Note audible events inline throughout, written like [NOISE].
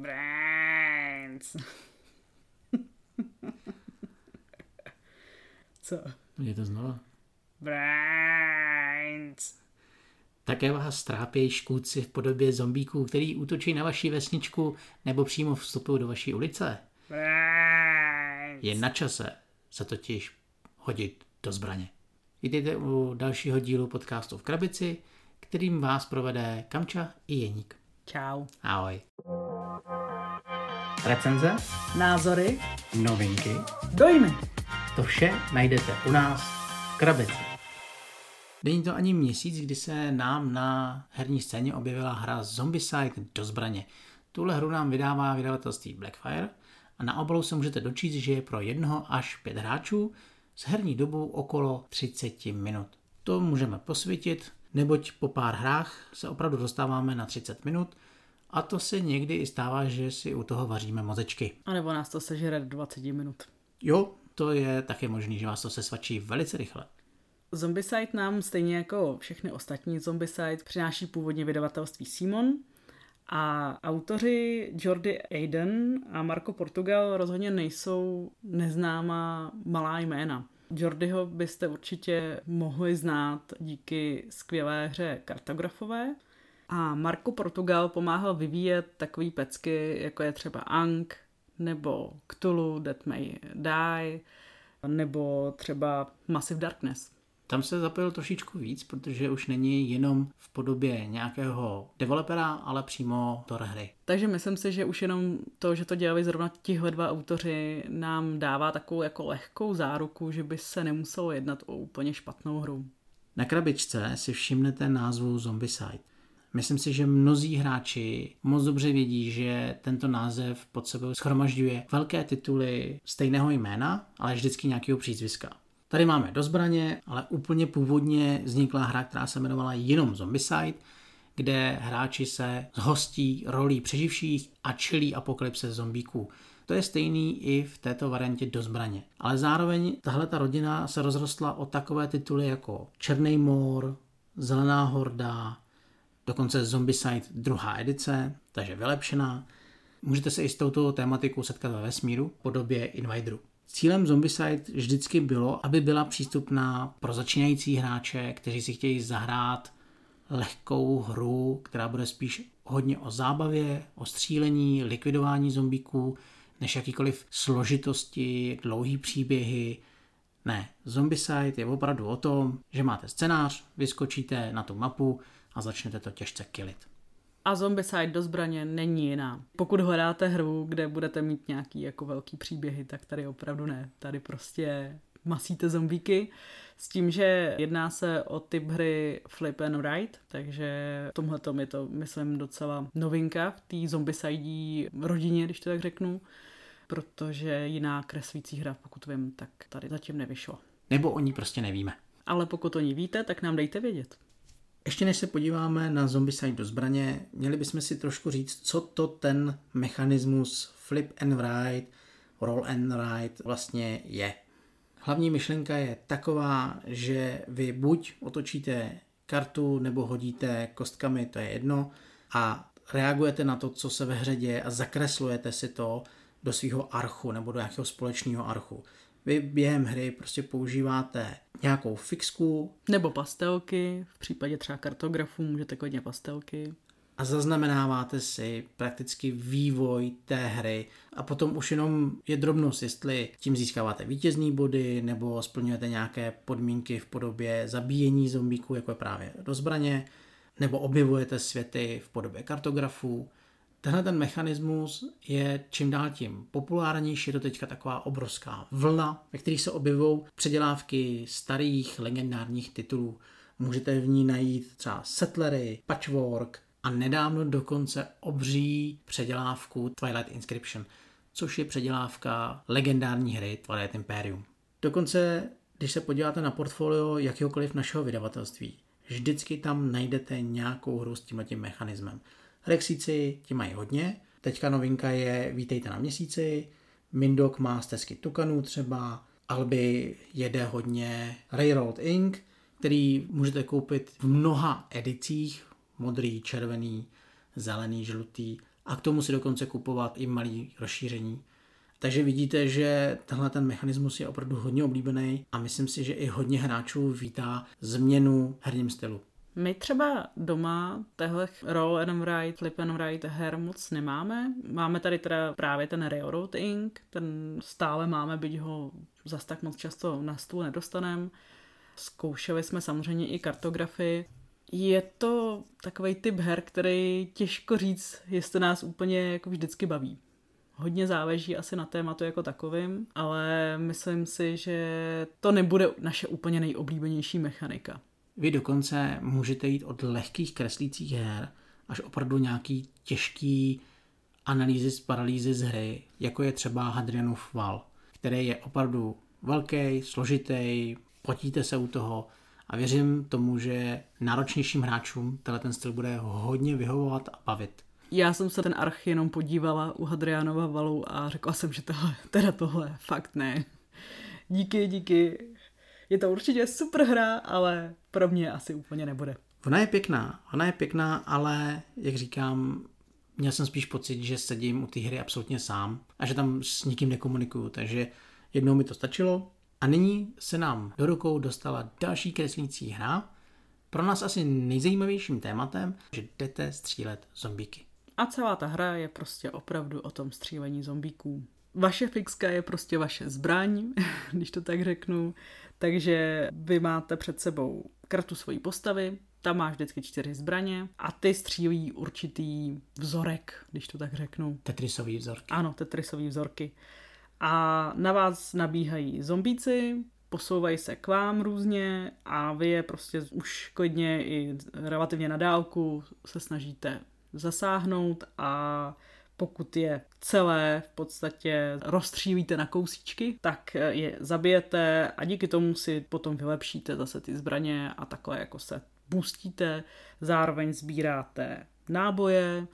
Brains. [LAUGHS] Co? Je to znova. Brains. Také vás trápějí škůdci v podobě zombíků, který útočí na vaši vesničku nebo přímo vstupují do vaší ulice. Brains. Je na čase se totiž hodit do zbraně. Vítejte u dalšího dílu podcastu v krabici, kterým vás provede Kamča i Jeník. Čau. Ahoj. Recenze, Názory? novinky, Dojmy. to vše najdete u nás v krabici. Není to ani měsíc, kdy se nám na herní scéně objevila hra Zombicide do zbraně. Tuhle hru nám vydává vydavatelství Blackfire a na obalu se můžete dočíst, že je pro jednoho až pět hráčů s herní dobou okolo 30 minut. To můžeme posvítit, neboť po pár hrách se opravdu dostáváme na 30 minut a to se někdy i stává, že si u toho vaříme mozečky. A nebo nás to sežere do 20 minut. Jo, to je také možný, že vás to se svačí velice rychle. Zombicide nám stejně jako všechny ostatní Zombicide přináší původně vydavatelství Simon a autoři Jordi Aiden a Marco Portugal rozhodně nejsou neznámá malá jména. Jordyho byste určitě mohli znát díky skvělé hře Kartografové a Marco Portugal pomáhal vyvíjet takové pecky, jako je třeba Ankh nebo Cthulhu, That May Die, nebo třeba Massive Darkness. Tam se zapojil trošičku víc, protože už není jenom v podobě nějakého developera, ale přímo to hry. Takže myslím si, že už jenom to, že to dělali zrovna tihle dva autoři, nám dává takovou jako lehkou záruku, že by se nemuselo jednat o úplně špatnou hru. Na krabičce si všimnete názvu Zombicide. Myslím si, že mnozí hráči moc dobře vědí, že tento název pod sebou schromažďuje velké tituly stejného jména, ale vždycky nějakého přízviska. Tady máme do zbraně, ale úplně původně vznikla hra, která se jmenovala jenom Zombicide, kde hráči se zhostí rolí přeživších a čelí apokalypse zombíků. To je stejný i v této variantě do zbraně. Ale zároveň tahle ta rodina se rozrostla o takové tituly jako Černý mor, Zelená horda, dokonce Zombicide druhá edice, takže vylepšená. Můžete se i s touto tématikou setkat ve vesmíru v podobě Invaderu. Cílem Zombicide vždycky bylo, aby byla přístupná pro začínající hráče, kteří si chtějí zahrát lehkou hru, která bude spíš hodně o zábavě, o střílení, likvidování zombíků, než jakýkoliv složitosti, dlouhý příběhy. Ne, Zombicide je opravdu o tom, že máte scénář, vyskočíte na tu mapu a začnete to těžce kilit. A Zombicide do zbraně není jiná. Pokud hledáte hru, kde budete mít nějaký jako velký příběhy, tak tady opravdu ne. Tady prostě masíte zombíky s tím, že jedná se o typ hry Flip and Write, takže v tomhle je to, myslím, docela novinka v té zombicide rodině, když to tak řeknu, protože jiná kreslící hra, pokud vím, tak tady zatím nevyšla. Nebo o ní prostě nevíme. Ale pokud o ní víte, tak nám dejte vědět. Ještě než se podíváme na Zombicide do zbraně, měli bychom si trošku říct, co to ten mechanismus flip and write, roll and write vlastně je. Hlavní myšlenka je taková, že vy buď otočíte kartu nebo hodíte kostkami, to je jedno, a reagujete na to, co se ve hře děje a zakreslujete si to do svého archu nebo do nějakého společného archu. Vy během hry prostě používáte nějakou fixku Nebo pastelky, v případě třeba kartografů můžete klidně pastelky. a zaznamenáváte si prakticky vývoj té hry a potom už jenom je drobnost, jestli tím získáváte vítězný body nebo splňujete nějaké podmínky v podobě zabíjení zombíků, jako je právě do zbraně, nebo objevujete světy v podobě kartografů. Tenhle ten mechanismus je čím dál tím populárnější, je to teďka taková obrovská vlna, ve kterých se objevují předělávky starých legendárních titulů. Můžete v ní najít třeba Settlery, Patchwork a nedávno dokonce obří předělávku Twilight Inscription, což je předělávka legendární hry Twilight Imperium. Dokonce, když se podíváte na portfolio jakéhokoliv našeho vydavatelství, vždycky tam najdete nějakou hru s tímhletím mechanismem. Rexíci ti mají hodně, teďka novinka je Vítejte na měsíci, Mindok má stezky Tukanů třeba, Alby jede hodně Railroad Inc., který můžete koupit v mnoha edicích, modrý, červený, zelený, žlutý a k tomu si dokonce kupovat i malý rozšíření. Takže vidíte, že tenhle ten mechanismus je opravdu hodně oblíbený a myslím si, že i hodně hráčů vítá změnu herním stylu. My třeba doma tehle roll and write, flip and write her moc nemáme. Máme tady teda právě ten Railroad Inc., ten stále máme, byť ho zas tak moc často na stůl nedostaneme. Zkoušeli jsme samozřejmě i kartografii. Je to takový typ her, který těžko říct, jestli nás úplně jako vždycky baví. Hodně záleží asi na tématu jako takovým, ale myslím si, že to nebude naše úplně nejoblíbenější mechanika. Vy dokonce můžete jít od lehkých kreslících her až opravdu nějaký těžký analýzy z paralýzy z hry, jako je třeba Hadrianův val, který je opravdu velký, složitý, potíte se u toho a věřím tomu, že náročnějším hráčům tenhle ten styl bude hodně vyhovovat a bavit. Já jsem se ten arch jenom podívala u Hadrianova valu a řekla jsem, že tohle, teda tohle, fakt ne. Díky, díky. Je to určitě super hra, ale pro mě asi úplně nebude. Ona je pěkná, ona je pěkná, ale jak říkám, měl jsem spíš pocit, že sedím u té hry absolutně sám a že tam s nikým nekomunikuju, takže jednou mi to stačilo a nyní se nám do rukou dostala další kreslící hra, pro nás asi nejzajímavějším tématem, že jdete střílet zombíky. A celá ta hra je prostě opravdu o tom střílení zombíků. Vaše fixka je prostě vaše zbraň, [LAUGHS] když to tak řeknu. Takže vy máte před sebou kartu svojí postavy, tam máš vždycky čtyři zbraně a ty střílí určitý vzorek, když to tak řeknu. Tetrisový vzorky. Ano, tetrisový vzorky. A na vás nabíhají zombíci, posouvají se k vám různě a vy je prostě už klidně i relativně na dálku se snažíte zasáhnout a pokud je celé v podstatě rozstřílíte na kousíčky, tak je zabijete a díky tomu si potom vylepšíte zase ty zbraně a takhle jako se boostíte, zároveň sbíráte náboje,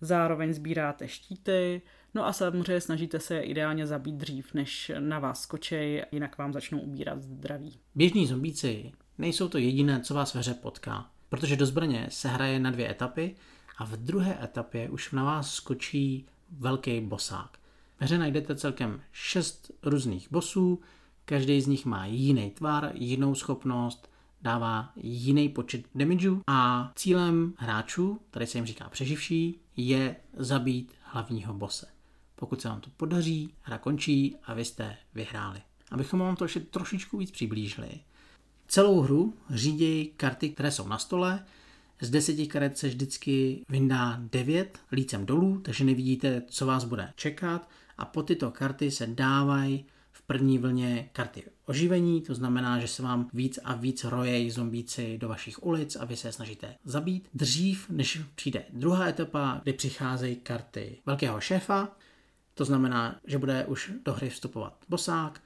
zároveň sbíráte štíty, no a samozřejmě snažíte se ideálně zabít dřív, než na vás skočej, jinak vám začnou ubírat zdraví. Běžní zombíci nejsou to jediné, co vás ve hře potká, protože do zbraně se hraje na dvě etapy a v druhé etapě už na vás skočí velký bosák. Ve hře najdete celkem šest různých bosů, každý z nich má jiný tvar, jinou schopnost, dává jiný počet damageů a cílem hráčů, tady se jim říká přeživší, je zabít hlavního bose. Pokud se vám to podaří, hra končí a vy jste vyhráli. Abychom vám to ještě trošičku víc přiblížili, celou hru řídí karty, které jsou na stole, z deseti karet se vždycky vyndá devět lícem dolů, takže nevidíte, co vás bude čekat a po tyto karty se dávají v první vlně karty oživení, to znamená, že se vám víc a víc rojejí zombíci do vašich ulic a vy se je snažíte zabít. Dřív, než přijde druhá etapa, kdy přicházejí karty velkého šéfa, to znamená, že bude už do hry vstupovat bosák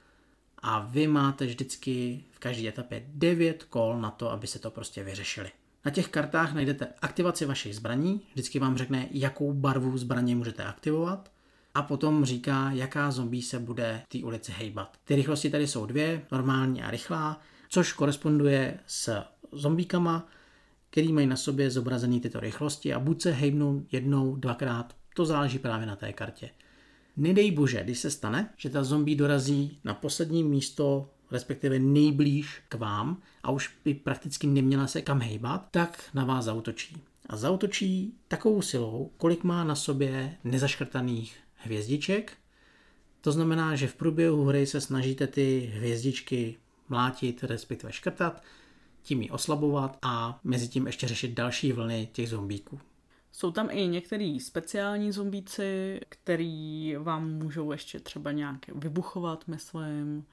a vy máte vždycky v každé etapě 9 kol na to, aby se to prostě vyřešili. Na těch kartách najdete aktivaci vašich zbraní, vždycky vám řekne, jakou barvu zbraně můžete aktivovat a potom říká, jaká zombie se bude té ulici hejbat. Ty rychlosti tady jsou dvě, normální a rychlá, což koresponduje s zombíkama, který mají na sobě zobrazený tyto rychlosti a buď se hejbnou jednou, dvakrát, to záleží právě na té kartě. Nedej bože, když se stane, že ta zombie dorazí na poslední místo respektive nejblíž k vám a už by prakticky neměla se kam hejbat, tak na vás zautočí. A zautočí takovou silou, kolik má na sobě nezaškrtaných hvězdiček. To znamená, že v průběhu hry se snažíte ty hvězdičky mlátit, respektive škrtat, tím ji oslabovat a mezi tím ještě řešit další vlny těch zombíků. Jsou tam i některý speciální zombíci, který vám můžou ještě třeba nějak vybuchovat, myslím.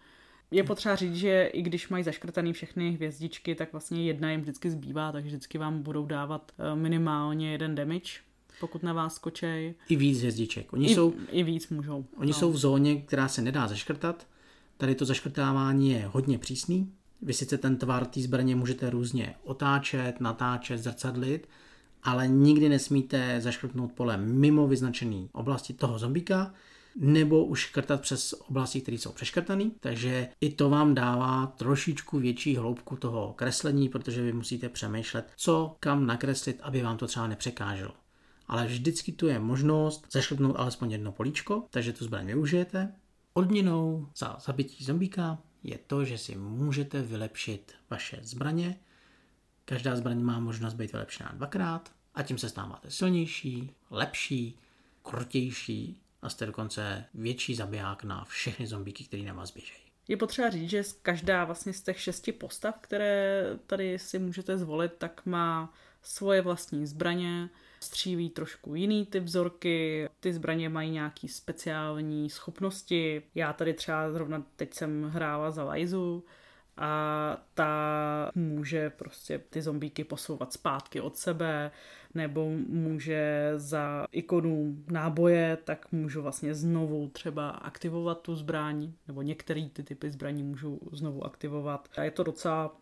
Je potřeba říct, že i když mají zaškrtaný všechny hvězdičky, tak vlastně jedna jim vždycky zbývá, takže vždycky vám budou dávat eh, minimálně jeden damage, pokud na vás skočej. I víc hvězdiček. Oni I, jsou, I víc můžou. Oni no. jsou v zóně, která se nedá zaškrtat. Tady to zaškrtávání je hodně přísný. Vy sice ten tvar té zbraně můžete různě otáčet, natáčet, zrcadlit, ale nikdy nesmíte zaškrtnout pole mimo vyznačený oblasti toho zombíka, nebo už škrtat přes oblasti, které jsou přeškrtané. Takže i to vám dává trošičku větší hloubku toho kreslení, protože vy musíte přemýšlet, co kam nakreslit, aby vám to třeba nepřekáželo. ale vždycky tu je možnost zašlupnout alespoň jedno políčko, takže tu zbraň využijete. Odměnou za zabití zombíka je to, že si můžete vylepšit vaše zbraně. Každá zbraň má možnost být vylepšená dvakrát a tím se stáváte silnější, lepší, krutější a jste dokonce větší zabiják na všechny zombíky, který na vás běžejí. Je potřeba říct, že každá vlastně z těch šesti postav, které tady si můžete zvolit, tak má svoje vlastní zbraně, stříví trošku jiný ty vzorky, ty zbraně mají nějaký speciální schopnosti. Já tady třeba zrovna teď jsem hrála za Lajzu, a ta může prostě ty zombíky posouvat zpátky od sebe, nebo může za ikonu náboje, tak můžu vlastně znovu třeba aktivovat tu zbraň, nebo některé ty typy zbraní můžu znovu aktivovat. A je to docela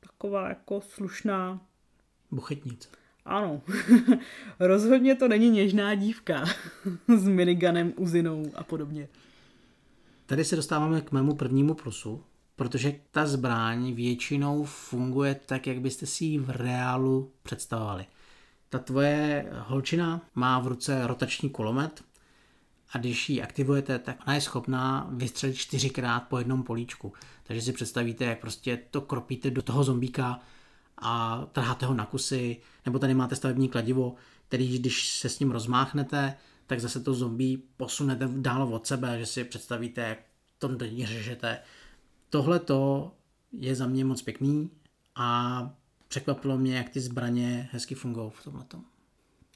taková jako slušná buchetnice. Ano, [LAUGHS] rozhodně to není něžná dívka [LAUGHS] s miniganem, uzinou a podobně. Tady se dostáváme k mému prvnímu plusu, protože ta zbraň většinou funguje tak, jak byste si ji v reálu představovali. Ta tvoje holčina má v ruce rotační kulomet a když ji aktivujete, tak ona je schopná vystřelit čtyřikrát po jednom políčku. Takže si představíte, jak prostě to kropíte do toho zombíka a trháte ho na kusy, nebo tady máte stavební kladivo, který když se s ním rozmáchnete, tak zase to zombie posunete dál od sebe, že si představíte, jak to do ní řežete. Tohle to je za mě moc pěkný a překvapilo mě, jak ty zbraně hezky fungují v tomhle.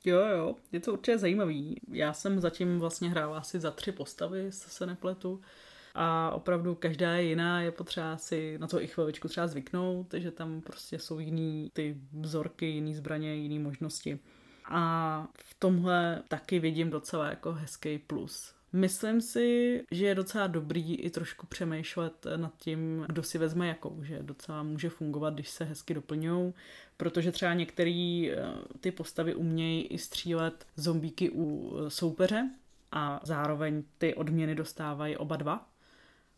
Jo, jo, je to určitě zajímavý. Já jsem zatím vlastně hrál asi za tři postavy, se nepletu a opravdu každá je jiná, je potřeba si na to i chviličku třeba zvyknout, že tam prostě jsou jiný ty vzorky, jiný zbraně, jiné možnosti. A v tomhle taky vidím docela jako hezký plus. Myslím si, že je docela dobrý i trošku přemýšlet nad tím, kdo si vezme jakou, že docela může fungovat, když se hezky doplňují, protože třeba některé eh, ty postavy umějí i střílet zombíky u eh, soupeře a zároveň ty odměny dostávají oba dva,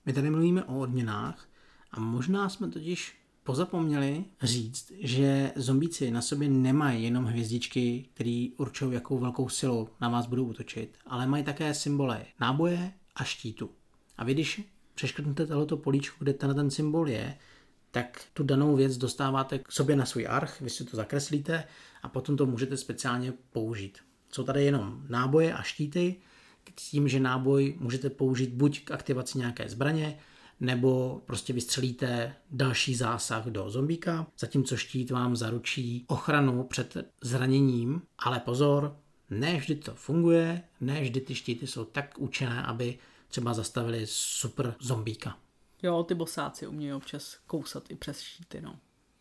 my tady mluvíme o odměnách a možná jsme totiž pozapomněli říct, že zombíci na sobě nemají jenom hvězdičky, které určují, jakou velkou silou na vás budou útočit, ale mají také symboly náboje a štítu. A vy, když přeškrtnete tohoto políčko, kde ten, ten symbol je, tak tu danou věc dostáváte k sobě na svůj arch, vy si to zakreslíte a potom to můžete speciálně použít. Jsou tady jenom náboje a štíty, s tím, že náboj můžete použít buď k aktivaci nějaké zbraně, nebo prostě vystřelíte další zásah do zombíka, zatímco štít vám zaručí ochranu před zraněním, ale pozor, ne vždy to funguje, ne vždy ty štíty jsou tak účinné, aby třeba zastavili super zombíka. Jo, ty bosáci umějí občas kousat i přes štíty, no.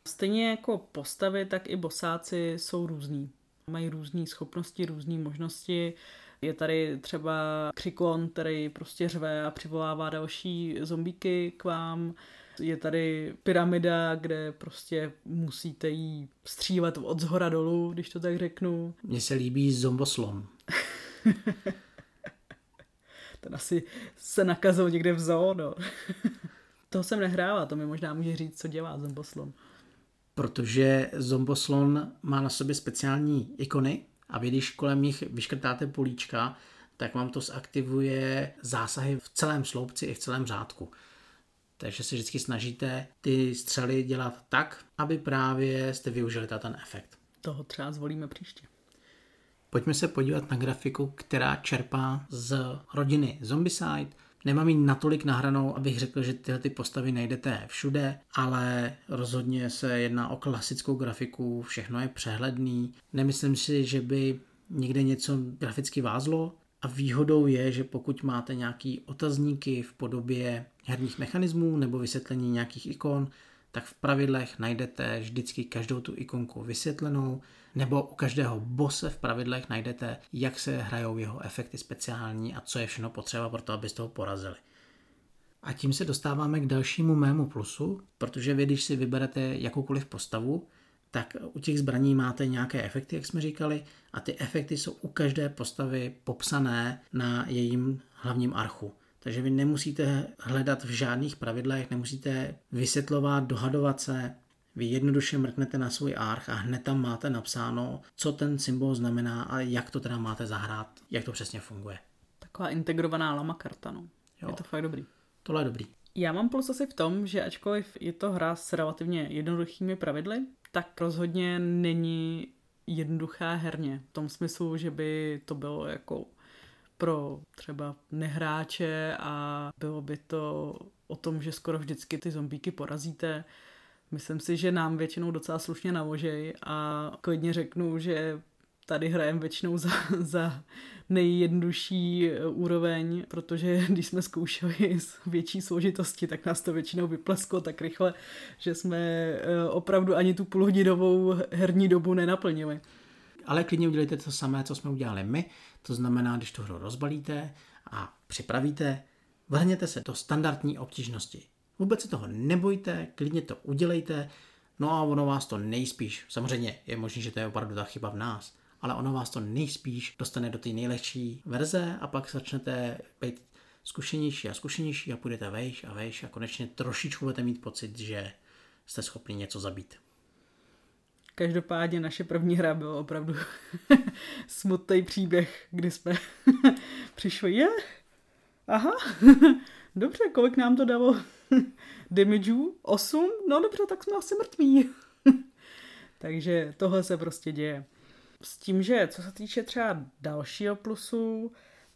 Stejně jako postavy, tak i bosáci jsou různí. Mají různé schopnosti, různé možnosti. Je tady třeba křikon, který prostě řve a přivolává další zombíky k vám. Je tady pyramida, kde prostě musíte jí střílet od zhora dolů, když to tak řeknu. Mně se líbí zomboslon. [LAUGHS] Ten asi se nakazil někde v zoo, no. [LAUGHS] Toho jsem nehrála, to mi možná může říct, co dělá zomboslon. Protože zomboslon má na sobě speciální ikony, a vy když kolem nich vyškrtáte políčka, tak vám to zaktivuje zásahy v celém sloupci i v celém řádku. Takže se vždycky snažíte ty střely dělat tak, aby právě jste využili ten efekt. Toho třeba zvolíme příště. Pojďme se podívat na grafiku, která čerpá z rodiny Zombicide. Nemám ji natolik nahranou, abych řekl, že tyhle ty postavy najdete všude, ale rozhodně se jedná o klasickou grafiku, všechno je přehledný. Nemyslím si, že by někde něco graficky vázlo a výhodou je, že pokud máte nějaký otazníky v podobě herních mechanismů nebo vysvětlení nějakých ikon, tak v pravidlech najdete vždycky každou tu ikonku vysvětlenou, nebo u každého bose v pravidlech najdete, jak se hrajou jeho efekty speciální a co je všechno potřeba pro to, abyste ho porazili. A tím se dostáváme k dalšímu mému plusu, protože vy, když si vyberete jakoukoliv postavu, tak u těch zbraní máte nějaké efekty, jak jsme říkali, a ty efekty jsou u každé postavy popsané na jejím hlavním archu. Takže vy nemusíte hledat v žádných pravidlech, nemusíte vysvětlovat, dohadovat se, Vy jednoduše mrknete na svůj arch a hned tam máte napsáno, co ten symbol znamená a jak to teda máte zahrát, jak to přesně funguje. Taková integrovaná lama karta, no. Jo. Je to fakt dobrý. Tohle je dobrý. Já mám plus asi v tom, že ačkoliv je to hra s relativně jednoduchými pravidly, tak rozhodně není jednoduchá herně. V tom smyslu, že by to bylo jako pro třeba nehráče a bylo by to o tom, že skoro vždycky ty zombíky porazíte. Myslím si, že nám většinou docela slušně navožej a klidně řeknu, že tady hrajeme většinou za, [LAUGHS] za nejjednodušší eh, úroveň, protože [LAUGHS] když jsme zkoušeli z větší složitosti, tak nás to většinou vyplesklo tak rychle, že jsme eh, opravdu ani tu půlhodinovou herní dobu nenaplnili. Ale klidně udělejte to samé, co jsme udělali my, to znamená, když tu hru rozbalíte a připravíte, vrhněte se do standardní obtížnosti. Vůbec se toho nebojte, klidně to udělejte, no a ono vás to nejspíš, samozřejmě je možné, že to je opravdu ta chyba v nás, ale ono vás to nejspíš dostane do té nejlehčí verze a pak začnete být zkušenější a zkušenější a půjdete vejš a vejš a konečně trošičku budete mít pocit, že jste schopni něco zabít. Každopádně naše první hra byla opravdu [LAUGHS] smutný příběh, kdy jsme [LAUGHS] přišli, je, aha, [LAUGHS] dobře, kolik nám to dalo damageů? 8? No dobře, tak jsme asi mrtví. Takže tohle se prostě děje. S tím, že co se týče třeba dalšího plusu,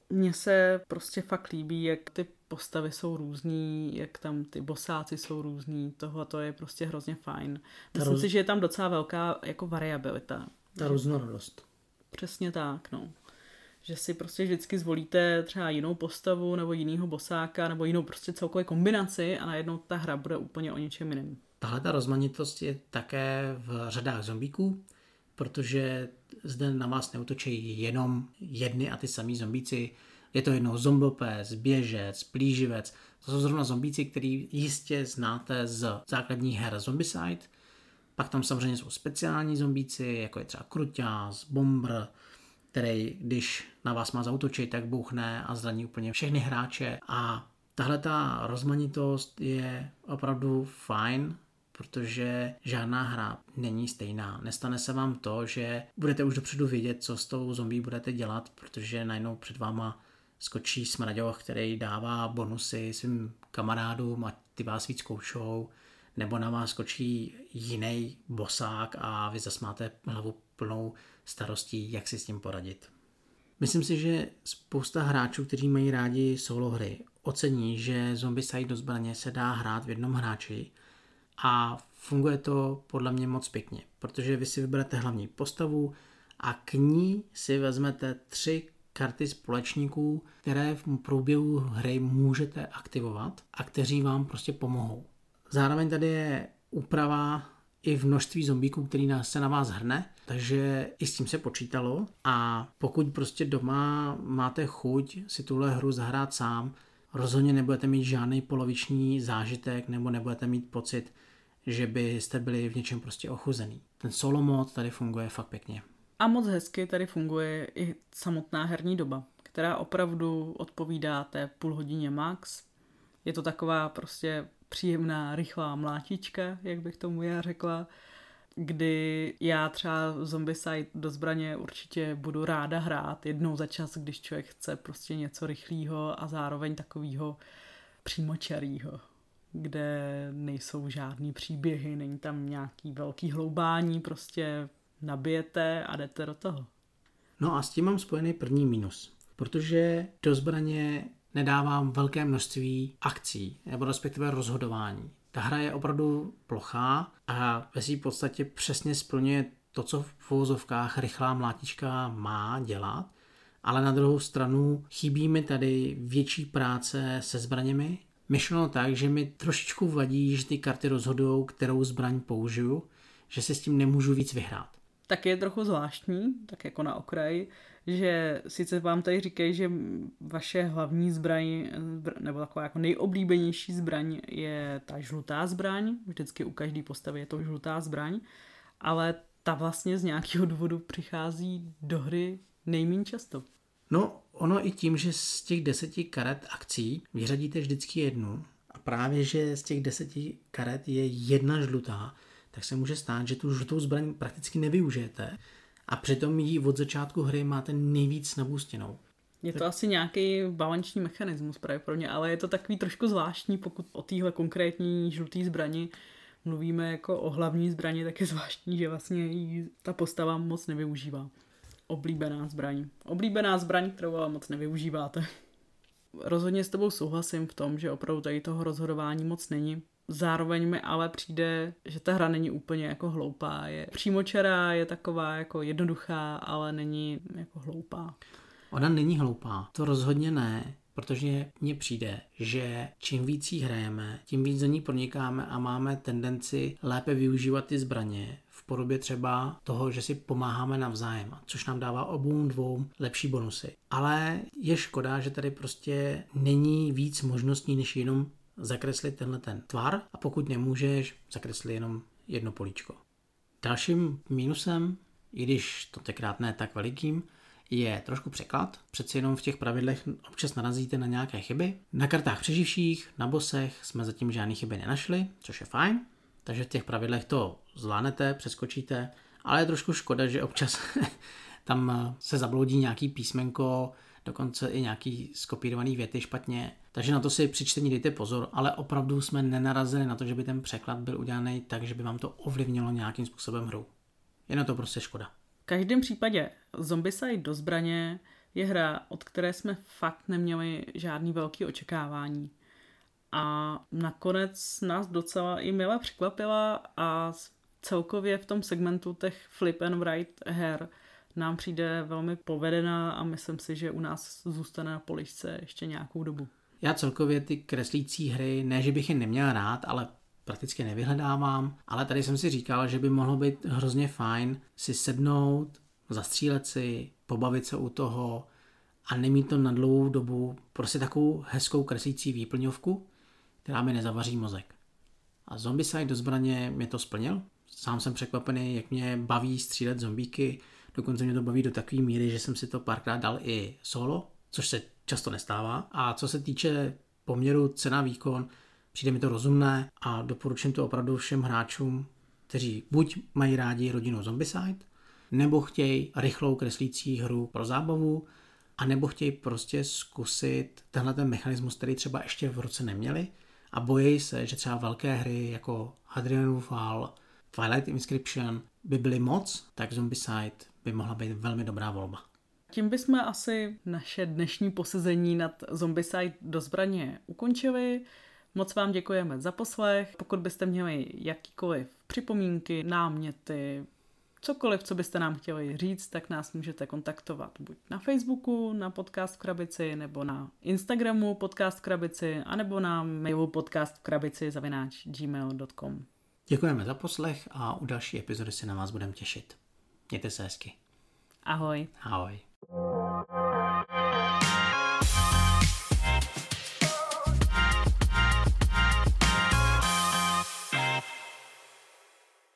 mně se prostě fakt líbí, jak ty postavy jsou různý, jak tam ty bosáci jsou různý, tohle to je prostě hrozně fajn. Myslím roz... si, že je tam docela velká jako variabilita. Ta různorodost. Přesně tak, no. Že si prostě vždycky zvolíte třeba jinou postavu nebo jinýho bosáka nebo jinou prostě celkově kombinaci a najednou ta hra bude úplně o něčem jiném. Tahle ta rozmanitost je také v řadách zombíků, protože zde na vás neutočí jenom jedny a ty samý zombíci. Je to jednou zombopes, běžec, plíživec. To jsou zrovna zombíci, který jistě znáte z základních her Zombicide. Pak tam samozřejmě jsou speciální zombíci, jako je třeba Kruťás, Bombr, který když na vás má zautočit, tak bouchne a zraní úplně všechny hráče. A tahle ta rozmanitost je opravdu fajn protože žádná hra není stejná. Nestane se vám to, že budete už dopředu vědět, co s tou zombie budete dělat, protože najednou před váma skočí smraďoch, který dává bonusy svým kamarádům a ty vás víc koušou, nebo na vás skočí jiný bosák a vy zase máte hlavu plnou starostí, jak si s tím poradit. Myslím si, že spousta hráčů, kteří mají rádi solo hry, ocení, že Zombicide do zbraně se dá hrát v jednom hráči a funguje to podle mě moc pěkně, protože vy si vyberete hlavní postavu a k ní si vezmete tři karty společníků, které v průběhu hry můžete aktivovat a kteří vám prostě pomohou. Zároveň tady je úprava i v množství zombíků, který se na vás hrne, takže i s tím se počítalo a pokud prostě doma máte chuť si tuhle hru zahrát sám, rozhodně nebudete mít žádný poloviční zážitek nebo nebudete mít pocit, že byste byli v něčem prostě ochuzený. Ten solo mod tady funguje fakt pěkně. A moc hezky tady funguje i samotná herní doba, která opravdu odpovídá té půl hodině max. Je to taková prostě příjemná, rychlá mlátička, jak bych tomu já řekla, kdy já třeba Zombicide do zbraně určitě budu ráda hrát jednou za čas, když člověk chce prostě něco rychlého a zároveň takového přímočarýho kde nejsou žádný příběhy, není tam nějaký velký hloubání, prostě nabijete a jdete do toho. No a s tím mám spojený první mínus, protože do zbraně nedávám velké množství akcí, nebo respektive rozhodování. Ta hra je opravdu plochá a ve své podstatě přesně splňuje to, co v vozovkách rychlá mlátička má dělat, ale na druhou stranu chybí mi tady větší práce se zbraněmi myšleno tak, že mi trošičku vadí, že ty karty rozhodují, kterou zbraň použiju, že se s tím nemůžu víc vyhrát. Tak je trochu zvláštní, tak jako na okraji, že sice vám tady říkají, že vaše hlavní zbraň, nebo taková jako nejoblíbenější zbraň je ta žlutá zbraň, vždycky u každé postavy je to žlutá zbraň, ale ta vlastně z nějakého důvodu přichází do hry nejméně často. No, ono i tím, že z těch deseti karet akcí vyřadíte vždycky jednu a právě, že z těch deseti karet je jedna žlutá, tak se může stát, že tu žlutou zbraň prakticky nevyužijete a přitom ji od začátku hry máte nejvíc nabůstěnou. Je to tak. asi nějaký balanční mechanismus právě pro ně, ale je to takový trošku zvláštní, pokud o téhle konkrétní žluté zbrani mluvíme jako o hlavní zbrani, tak je zvláštní, že vlastně ji ta postava moc nevyužívá. Oblíbená zbraň. Oblíbená zbraň, kterou ale moc nevyužíváte. Rozhodně s tebou souhlasím v tom, že opravdu tady toho rozhodování moc není. Zároveň mi ale přijde, že ta hra není úplně jako hloupá. Je přímočará, je taková jako jednoduchá, ale není jako hloupá. Ona není hloupá, to rozhodně ne, protože mně přijde, že čím víc jí hrajeme, tím víc do ní pronikáme a máme tendenci lépe využívat ty zbraně v podobě třeba toho, že si pomáháme navzájem, což nám dává obou dvou lepší bonusy. Ale je škoda, že tady prostě není víc možností, než jenom zakreslit tenhle ten tvar a pokud nemůžeš, zakresli jenom jedno políčko. Dalším mínusem, i když to tenkrát ne tak velikým, je trošku překlad. Přeci jenom v těch pravidlech občas narazíte na nějaké chyby. Na kartách přeživších, na bosech jsme zatím žádné chyby nenašli, což je fajn. Takže v těch pravidlech to zvládnete, přeskočíte, ale je trošku škoda, že občas [LAUGHS] tam se zabloudí nějaký písmenko, dokonce i nějaký skopírovaný věty špatně. Takže na to si při čtení dejte pozor, ale opravdu jsme nenarazili na to, že by ten překlad byl udělaný tak, že by vám to ovlivnilo nějakým způsobem hru. Je na to prostě škoda. V každém případě Zombicide do zbraně je hra, od které jsme fakt neměli žádný velký očekávání. A nakonec nás docela i mile překvapila a celkově v tom segmentu těch flip and write her nám přijde velmi povedená a myslím si, že u nás zůstane na poličce ještě nějakou dobu. Já celkově ty kreslící hry, ne že bych je neměl rád, ale prakticky nevyhledávám, ale tady jsem si říkal, že by mohlo být hrozně fajn si sednout, zastřílet si, pobavit se u toho a nemít to na dlouhou dobu, prostě takovou hezkou kreslící výplňovku, která mi nezavaří mozek. A Zombicide do zbraně mě to splnil. Sám jsem překvapený, jak mě baví střílet zombíky, dokonce mě to baví do takové míry, že jsem si to párkrát dal i solo, což se často nestává. A co se týče poměru cena-výkon, Přijde mi to rozumné a doporučím to opravdu všem hráčům, kteří buď mají rádi rodinu Zombicide, nebo chtějí rychlou kreslící hru pro zábavu, a nebo chtějí prostě zkusit tenhle ten mechanismus, který třeba ještě v roce neměli a bojí se, že třeba velké hry jako Hadrianův Fall, Twilight Inscription by byly moc, tak Zombicide by mohla být velmi dobrá volba. Tím bychom asi naše dnešní posezení nad Zombicide do zbraně ukončili. Moc vám děkujeme za poslech. Pokud byste měli jakýkoliv připomínky, náměty, cokoliv, co byste nám chtěli říct, tak nás můžete kontaktovat buď na Facebooku, na podcast v krabici, nebo na Instagramu podcast v krabici, anebo na mailu podcast v krabici zavináč gmail.com. Děkujeme za poslech a u další epizody se na vás budeme těšit. Mějte se hezky. Ahoj. Ahoj.